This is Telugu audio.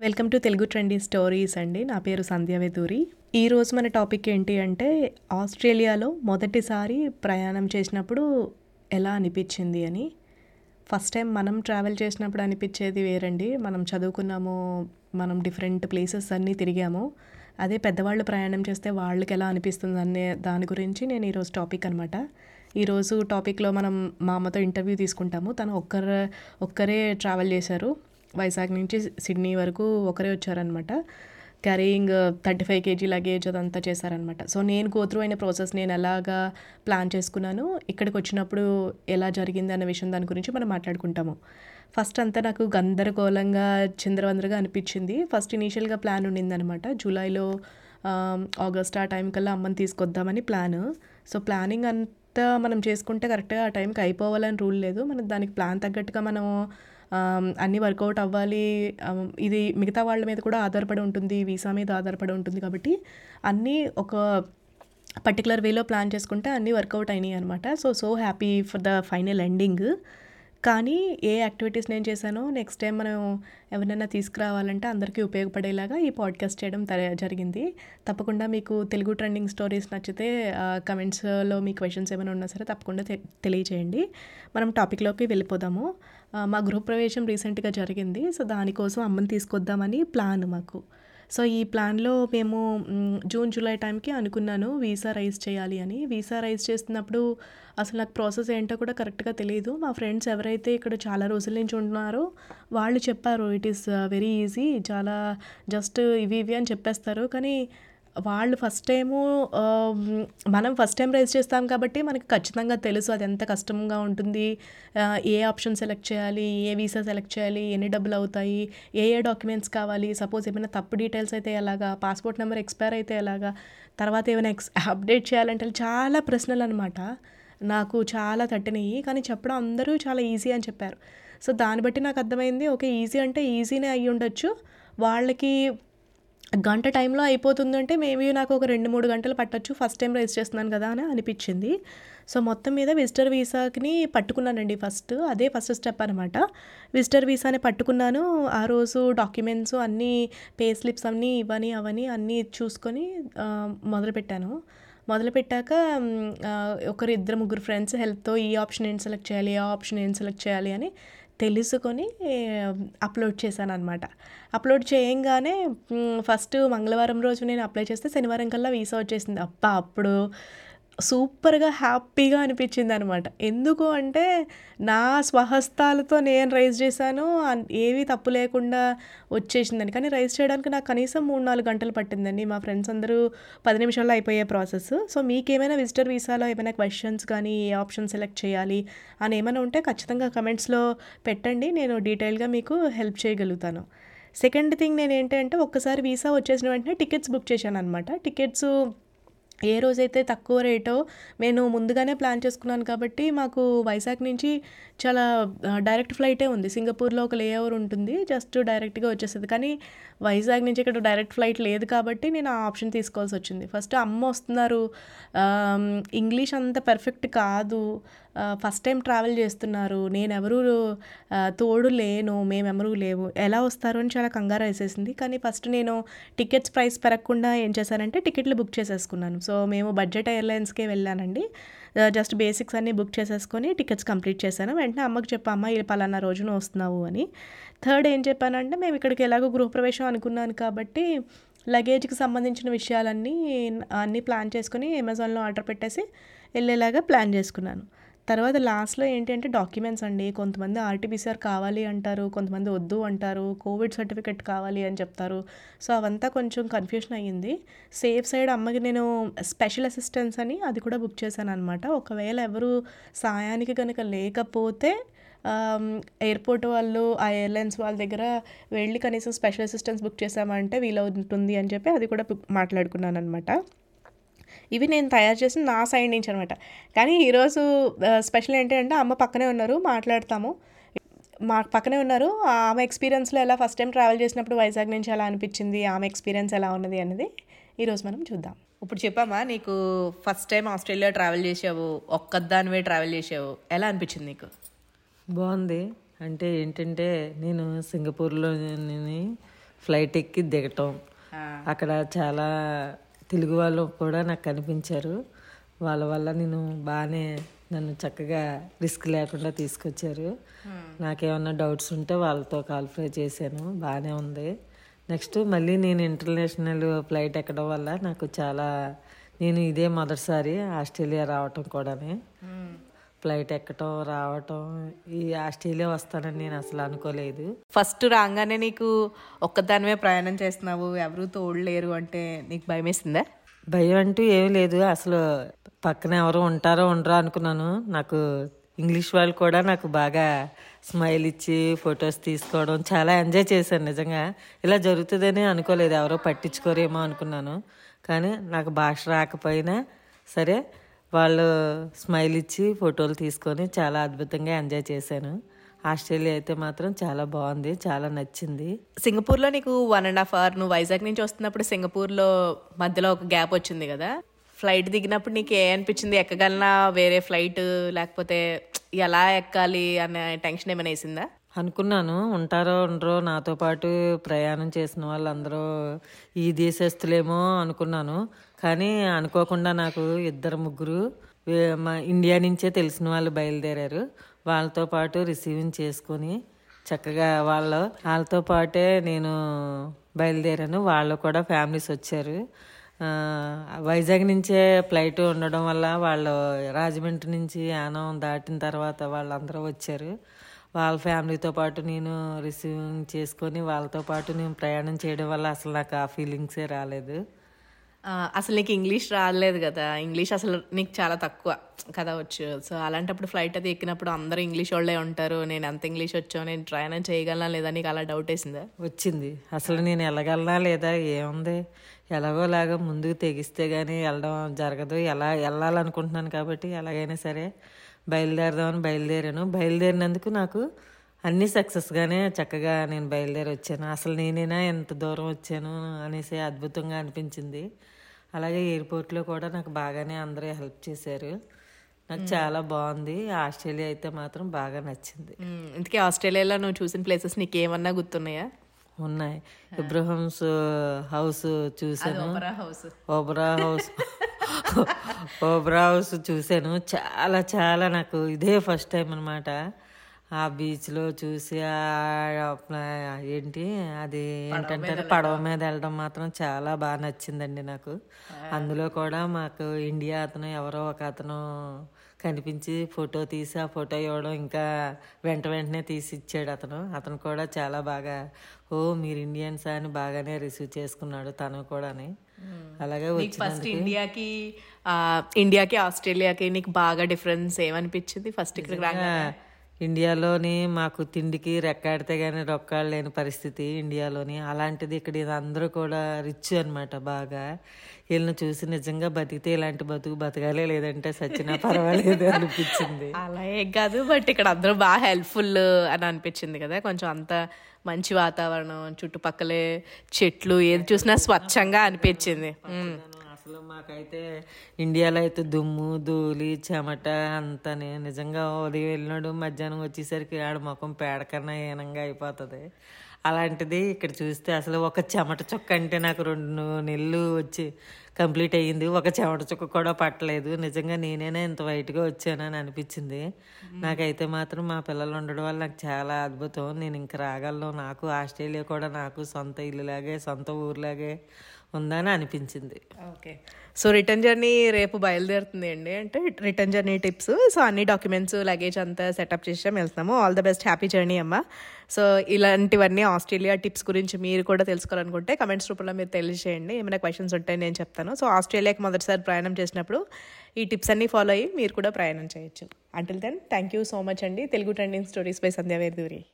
Welcome to Telugu trendy stories అండి. నా పేరు సంధ్య వెదూరి. ఈరోజు మన టాపిక్ ఏంటి అంటే ఆస్ట్రేలియాలో మొదటిసారి ప్రయాణం చేసినప్పుడు ఎలా అనిపించింది అని. ఫస్ట్ టైం మనం ట్రావెల్ చేసినప్పుడు అనిపించేది వేరండి. మనం చదువుకున్నాము మనం డిఫరెంట్ ప్లేసెస్ అన్నీ తిరిగాము. అదే పెద్దవాళ్ళు ప్రయాణం చేస్తే వాళ్ళకి ఎలా అనిపిస్తుంది అనే దాని గురించి నేను ఈరోజు టాపిక్ అనమాట ఈరోజు టాపిక్లో మనం మా అమ్మతో ఇంటర్వ్యూ తీసుకుంటాము. తను ఒక్కరు ఒక్కరే ట్రావెల్ చేశారు. వైజాగ్ నుంచి సిడ్నీ వరకు ఒకరే వచ్చారనమాట carrying thirty five KG luggage అదంతా చేశారనమాట సో నేను గోత్రూ అయిన ప్రాసెస్ నేను ఎలాగా ప్లాన్ చేసుకున్నాను ఇక్కడికి వచ్చినప్పుడు ఎలా జరిగింది అన్న విషయం దాని గురించి మనం మాట్లాడుకుంటాము. ఫస్ట్ అంతా నాకు గందరగోళంగా చిందరవందరగా అనిపించింది. ఫస్ట్ ఇనీషియల్గా ప్లాన్ ఉండిందనమాట జూలైలో um, ఆగస్ట్ ఆ టైం కల్లా అమ్మని తీసుకొద్దామని ప్లాన్ సో ప్లానింగ్ అంతా మనం చేసుకుంటే కరెక్ట్గా ఆ టైంకి అయిపోవాలని రూల్ లేదు. మనం దానికి ప్లాన్ తగ్గట్టుగా మనం అన్నీ వర్కౌట్ అవ్వాలి. ఇది మిగతా వాళ్ళ మీద కూడా ఆధారపడి ఉంటుంది వీసా మీద ఆధారపడి ఉంటుంది కాబట్టి అన్నీ ఒక పర్టికులర్ వేలో ప్లాన్ చేసుకుంటే అన్నీ వర్కౌట్ అయినాయి అనమాట so so happy for the final ending. కానీ ఏ యాక్టివిటీస్ నేను చేశానో నెక్స్ట్ టైం మనం ఎవరైనా తీసుకురావాలంటే అందరికీ ఉపయోగపడేలాగా ఈ పాడ్కాస్ట్ చేయడం జరిగింది. తప్పకుండా మీకు తెలుగు ట్రెండింగ్ స్టోరీస్ నచ్చితే కమెంట్స్లో మీ క్వశ్చన్స్ ఏమైనా ఉన్నా సరే తప్పకుండా తెలియచేయండి. మనం టాపిక్లోకి వెళ్ళిపోదాము. మా గృహప్రవేశం రీసెంట్గా జరిగింది. సో దానికోసం అమ్మని తీసుకొద్దామని ప్లాన్ మాకు. సో ఈ ప్లాన్లో మేము జూన్ జూలై టైంకి అనుకున్నాను వీసా రైజ్ చేయాలి అని. వీసా రైజ్ చేస్తున్నప్పుడు అసలు నాకు ప్రాసెస్ ఏంటో కూడా కరెక్ట్గా తెలియదు మా ఫ్రెండ్స్ ఎవరైతే ఇక్కడ చాలా రోజుల నుంచి ఉంటున్నారో వాళ్ళు చెప్పారు ఇట్ ఈస్ వెరీ ఈజీ. చాలా జస్ట్ ఇవి ఇవి అని చెప్పేస్తారు. కానీ వాళ్ళు ఫస్ట్ టైము మనం ఫస్ట్ టైం రైజ్ చేస్తాం కాబట్టి మనకి ఖచ్చితంగా తెలుసు అది ఎంత కష్టంగా ఉంటుంది. ఏ ఆప్షన్ సెలెక్ట్ చేయాలి ఏ వీసా సెలెక్ట్ చేయాలి ఎన్ని డబ్బులు అవుతాయి ఏ ఏ డాక్యుమెంట్స్ కావాలి సపోజ్ ఏమైనా తప్పు డీటెయిల్స్ అయితే ఎలాగా పాస్పోర్ట్ నెంబర్ ఎక్స్పైర్ అయితే ఎలాగా తర్వాత ఏమైనా ఎక్స్ అప్డేట్ చేయాలంటే చాలా ప్రశ్నలు అనమాట నాకు చాలా తట్టినాయి కానీ చెప్పడం అందరూ చాలా ఈజీ అని చెప్పారు. సో దాన్ని బట్టి నాకు అర్థమైంది ఓకే ఈజీ అంటే ఈజీనే అయ్యి ఉండొచ్చు వాళ్ళకి గంట టైంలో అయిపోతుందంటే మేబీ నాకు ఒక రెండు మూడు గంటలు పట్టచ్చు. ఫస్ట్ టైం రైజ్ చేస్తున్నాను కదా అని అనిపించింది. సో మొత్తం మీద విజిటర్ వీసాకి పట్టుకున్నానండి ఫస్ట్ అదే ఫస్ట్ స్టెప్ అనమాట విజిటర్ వీసాని పట్టుకున్నాను. ఆ రోజు డాక్యుమెంట్స్ అన్నీ పే స్లిప్స్ అన్నీ ఇవని అవని అన్నీ చూసుకొని మొదలుపెట్టాను. మొదలుపెట్టాక ఒకరు ఇద్దరు ముగ్గురు ఫ్రెండ్స్ హెల్ప్తో ఈ ఆప్షన్ ఏం సెలెక్ట్ చేయాలి ఆ ఆప్షన్ ఏం సెలెక్ట్ చేయాలి అని తెలుసుకొని అప్లోడ్ చేశాను అనమాట అప్లోడ్ చేయంగానే ఫస్ట్ మంగళవారం రోజు నేను అప్లై చేస్తే శనివారం కల్లా వీసా వచ్చేసింది. అబ్బా అప్పుడు సూపర్గా హ్యాపీగా అనిపించింది అనమాట ఎందుకు అంటే నా స్వహస్తాలతో నేను రైస్ చేశాను ఏవి తప్పు లేకుండా వచ్చేసిందని. కానీ రైస్ చేయడానికి నాకు కనీసం మూడు నాలుగు గంటలు పట్టిందండి. మా ఫ్రెండ్స్ అందరూ పది నిమిషాల్లో అయిపోయే ప్రాసెస్ సో మీకేమైనా విజిటర్ వీసాలో ఏమైనా క్వశ్చన్స్ కానీ ఏ ఆప్షన్ సెలెక్ట్ చేయాలి అని ఏమైనా ఉంటే ఖచ్చితంగా కమెంట్స్లో పెట్టండి. నేను డీటెయిల్గా మీకు హెల్ప్ చేయగలుగుతాను. సెకండ్ థింగ్ నేను ఏంటంటే ఒక్కసారి వీసా వచ్చేసిన వెంటనే టికెట్స్ బుక్ చేశాను అనమాట టికెట్స్ ఏ రోజైతే తక్కువ రేటో నేను ముందుగానే ప్లాన్ చేసుకున్నాను కాబట్టి మాకు వైజాగ్ నుంచి చాలా డైరెక్ట్ ఫ్లైటే ఉంది. సింగపూర్లో ఒక లేఓవర్ ఉంటుంది జస్ట్ డైరెక్ట్గా వచ్చేస్తుంది. కానీ వైజాగ్ నుంచి ఇక్కడ డైరెక్ట్ ఫ్లైట్ లేదు కాబట్టి నేను ఆ ఆప్షన్ తీసుకోవాల్సి వచ్చింది. ఫస్ట్ అమ్మ వస్తున్నారు. ఇంగ్లీష్ అంత పర్ఫెక్ట్ కాదు. ఫస్ట్ టైం ట్రావెల్ చేస్తున్నారు. నేను ఎవరు తోడు లేను మేమెవరూ లేవు. ఎలా వస్తారు అని చాలా కంగారు వేసేసింది. కానీ ఫస్ట్ నేను టికెట్స్ ప్రైస్ పెరగకుండా ఏం చేశానంటే టికెట్లు బుక్ చేసేసుకున్నాను. సో మేము బడ్జెట్ ఎయిర్లైన్స్కే వెళ్ళానండి. జస్ట్ బేసిక్స్ అన్నీ బుక్ చేసేసుకొని టికెట్స్ కంప్లీట్ చేశాను. వెంటనే అమ్మకి చెప్పా అమ్మ ఇది పలానా రోజున వస్తున్నావు అని. థర్డ్ ఏం చెప్పానంటే మేము ఇక్కడికి ఎలాగో గృహప్రవేశం అనుకున్నాను కాబట్టి లగేజ్కి సంబంధించిన విషయాలన్నీ అన్నీ ప్లాన్ చేసుకుని అమెజాన్లో ఆర్డర్ పెట్టేసి వెళ్ళేలాగా ప్లాన్ చేసుకున్నాను. తర్వాత లాస్ట్లో ఏంటంటే డాక్యుమెంట్స్ అండి. కొంతమంది ఆర్టీపీసీఆర్ కావాలి అంటారు కొంతమంది వద్దు అంటారు కోవిడ్ సర్టిఫికెట్ కావాలి అని చెప్తారు. సో అవంతా కొంచెం కన్ఫ్యూషన్ అయ్యింది. సేఫ్ సైడ్ అమ్మకి నేను స్పెషల్ అసిస్టెన్స్ అని అది కూడా బుక్ చేశాను అనమాట ఒకవేళ ఎవరు సాయానికి కనుక లేకపోతే ఎయిర్పోర్ట్ వాళ్ళు ఆ ఎయిర్లైన్స్ వాళ్ళ దగ్గర వెళ్ళి కనీసం స్పెషల్ అసిస్టెన్స్ బుక్ చేసామంటే వీలు ఉంటుంది అని చెప్పి అది కూడా మాట్లాడుకున్నాను అనమాట ఇవి నేను తయారు చేసిన నా సైడ్ నుంచి అనమాట కానీ ఈరోజు స్పెషల్ ఏంటంటే అమ్మ పక్కనే ఉన్నారు మాట్లాడతాము. మా పక్కనే ఉన్నారు. ఆమె ఎక్స్పీరియన్స్లో ఎలా ఫస్ట్ టైం ట్రావెల్ చేసినప్పుడు వైజాగ్ నుంచి ఎలా అనిపించింది ఆమె ఎక్స్పీరియన్స్ ఎలా ఉన్నది అనేది ఈరోజు మనం చూద్దాం. ఇప్పుడు చెప్పామా నీకు ఫస్ట్ టైం ఆస్ట్రేలియా ట్రావెల్ చేసావు ఒక్కదానివే ట్రావెల్ చేసావు ఎలా అనిపించింది నీకు? బాగుంది. అంటే ఏంటంటే నేను సింగపూర్లో ఫ్లైట్ ఎక్కి దిగటం. అక్కడ చాలా తెలుగు వాళ్ళు కూడా నాకు కనిపించారు. వాళ్ళ వల్ల నేను బాగానే నన్ను చక్కగా రిస్క్ లేకుండా తీసుకొచ్చారు. నాకేమన్నా డౌట్స్ ఉంటే వాళ్ళతో కాల్ఫ్రై చేశాను. బాగానే ఉంది. నెక్స్ట్ మళ్ళీ నేను ఇంటర్నేషనల్ ఫ్లైట్ ఎక్కడం వల్ల నాకు చాలా నేను ఇదే మొదటిసారి ఆస్ట్రేలియా రావటం కూడానే. ఫ్లైట్ ఎక్కటం రావటం ఈ ఆస్ట్రేలియా వస్తానని నేను అసలు అనుకోలేదు. ఫస్ట్ రాగానే నీకు ఒక్కదానివే ప్రయాణం చేస్తున్నావు ఎవరు తోడలేరు అంటే నీకు భయం వేసిందా భయం అంటూ ఏమీ లేదు. అసలు పక్కన ఎవరు ఉంటారో ఉండరో అనుకున్నాను. నాకు ఇంగ్లీష్ వాళ్ళు కూడా నాకు బాగా స్మైల్ ఇచ్చి ఫొటోస్ తీసుకోవడం చాలా ఎంజాయ్ చేశాను నిజంగా. ఇలా జరుగుతుందని అనుకోలేదు. ఎవరో పట్టించుకోరేమో అనుకున్నాను. కానీ నాకు భాష రాకపోయినా సరే వాళ్ళు స్మైల్ ఇచ్చి ఫోటోలు తీసుకొని చాలా అద్భుతంగా ఎంజాయ్ చేశాను. ఆస్ట్రేలియా అయితే మాత్రం చాలా బాగుంది చాలా నచ్చింది. సింగపూర్లో నీకు వన్ అండ్ హాఫ్ అవర్ నువ్వు వైజాగ్ నుంచి వస్తున్నప్పుడు సింగపూర్లో మధ్యలో ఒక గ్యాప్ వచ్చింది కదా? ఫ్లైట్ దిగినప్పుడు నీకు ఏ అనిపించింది? ఎక్కగలనా? వేరే ఫ్లైట్ లేకపోతే ఎలా ఎక్కాలి అనే టెన్షన్ ఏమైనా వేసిందా? అనుకున్నాను. ఉంటారో ఉండరో నాతో పాటు ప్రయాణం చేసిన వాళ్ళందరూ ఈ దేశస్తులేమో అనుకున్నాను. కానీ అనుకోకుండా నాకు ఇద్దరు ముగ్గురు మా ఇండియా నుంచే తెలిసిన వాళ్ళు బయలుదేరారు. వాళ్ళతో పాటు రిసీవింగ్ చేసుకొని చక్కగా వాళ్ళు వాళ్ళతో పాటే నేను బయలుదేరాను. వాళ్ళు కూడా ఫ్యామిలీస్ వచ్చారు. వైజాగ్ నుంచే ఫ్లైట్ ఉండడం వల్ల వాళ్ళు రాజమండ్రి నుంచి యానం దాటిన తర్వాత వాళ్ళందరూ వచ్చారు. వాళ్ళ ఫ్యామిలీతో పాటు నేను రిసీవింగ్ చేసుకొని వాళ్ళతో పాటు నేను ప్రయాణం చేయడం వల్ల అసలు నాకు ఆ ఫీలింగ్సే రాలేదు. అసలు నీకు ఇంగ్లీష్ రాలేదు కదా. ఇంగ్లీష్ అసలు నీకు చాలా తక్కువ కదా వచ్చు. సో అలాంటప్పుడు ఫ్లైట్ అది ఎక్కినప్పుడు అందరూ ఇంగ్లీష్ వాళ్ళే ఉంటారు. నేను అంత ఇంగ్లీష్ వచ్చో నేను ప్రయాణం చేయగలనా లేదా నీకు అలా డౌట్ వేసిందా? వచ్చింది. అసలు నేను వెళ్ళగలనా లేదా ఏముంది? ఎలాగోలాగా ముందుకు తెగిస్తే కానీ వెళ్ళడం జరగదు. ఎలా వెళ్ళాలనుకుంటున్నాను కాబట్టి ఎలాగైనా సరే బయలుదేరదామని బయలుదేరాను. బయలుదేరినందుకు నాకు అన్నీ సక్సెస్గానే చక్కగా నేను బయలుదేరి వచ్చాను అసలు నేనైనా ఎంత దూరం వచ్చాను అనేసి అద్భుతంగా అనిపించింది. అలాగే ఎయిర్పోర్ట్లో కూడా నాకు బాగానే అందరూ హెల్ప్ చేశారు. నాకు చాలా బాగుంది. ఆస్ట్రేలియా అయితే మాత్రం బాగా నచ్చింది. ఇంతకీ ఆస్ట్రేలియాలో నువ్వు చూసిన ప్లేసెస్ నీకు ఏమన్నా గుర్తున్నాయా? ఉన్నాయి. ఇబ్రహంస్ హౌస్ చూశాను. House. Opera House. Opera House చూశాను. చాలా చాలా నాకు ఇదే ఫస్ట్ టైం అనమాట ఆ బీచ్లో చూసి ఆ ఏంటి అది ఏంటంటారు? పడవ మీద వెళ్ళడం. మాత్రం చాలా బాగా నచ్చిందండి నాకు. అందులో కూడా మాకు ఇండియా అతను ఎవరో ఒక అతను కనిపించి ఫోటో తీసి ఆ ఫోటో ఇవ్వడం ఇంకా వెంట వెంటనే తీసి ఇచ్చాడు అతను. అతను కూడా చాలా బాగా ఓ మీరు ఇండియన్స్ అని బాగానే రిసీవ్ చేసుకున్నాడు తను కూడాని. అలాగే ఫస్ట్ ఇండియాకి ఇండియాకి ఆస్ట్రేలియాకి నీకు బాగా డిఫరెన్స్ ఏమనిపించింది? ఫస్ట్ ఇక్కడికి రాగా ఇండియాలోని మాకు తిండికి రెక్కాడితే కానీ రొక్కాడు లేని పరిస్థితి ఇండియాలోని. అలాంటిది ఇక్కడ ఇది అందరూ కూడా రిచ్ అనమాట బాగా. వీళ్ళని చూసి నిజంగా బతికితే ఇలాంటి బతుకు బతకాలే లేదంటే సచ్చినా పర్వాలేదు అనిపించింది. అలా ఏం కాదు బట్ ఇక్కడ అందరూ బాగా హెల్ప్ఫుల్ అని అనిపించింది కదా. కొంచెం అంత మంచి వాతావరణం చుట్టుపక్కలే చెట్లు ఏది చూసినా స్వచ్ఛంగా అనిపించింది. అసలు మాకైతే ఇండియాలో అయితే దుమ్ము ధూళి చెమట అంతనే. నిజంగా ఉదయం వెళ్ళినాడు మధ్యాహ్నం వచ్చేసరికి ఆడ ముఖం పేడకన్నా హీనంగా అయిపోతుంది. అలాంటిది ఇక్కడ చూస్తే అసలు ఒక చెమట చుక్క అంటే నాకు రెండు నెలలు వచ్చి కంప్లీట్ అయ్యింది. ఒక చెమట చుక్క కూడా పట్టలేదు. నిజంగా నేనేనా ఇంత వైట్గా వచ్చానని అనిపించింది. నాకైతే మాత్రం మా పిల్లలు ఉండడం వల్ల నాకు చాలా అద్భుతం. నేను ఇంక రాగలను. నాకు ఆస్ట్రేలియా కూడా నాకు సొంత ఇల్లులాగే సొంత ఊర్లాగే ఉందని అనిపించింది. ఓకే. సో రిటర్న్ జర్నీ రేపు బయలుదేరుతుంది అండి. అంటే రిటర్న్ జర్నీ టిప్స్. సో అన్ని డాక్యుమెంట్స్ లగేజ్ అంతా సెటప్ చేసాం వెళ్తున్నాము. All the best happy journey అమ్మ. సో ఇలాంటివన్నీ ఆస్ట్రేలియా టిప్స్ గురించి మీరు కూడా తెలుసుకోవాలనుకుంటే కమెంట్స్ రూపంలో మీరు తెలియజేయండి. ఏమైనా క్వశ్చన్స్ ఉంటే నేను చెప్తాను. సో ఆస్ట్రేలియాకి మొదటిసారి ప్రయాణం చేసినప్పుడు ఈ టిప్స్ అన్నీ ఫాలో అయ్యి మీరు కూడా ప్రయాణం చేయొచ్చు. Until then thank you so much అండి. Telugu trending stories by Sandhya Veduri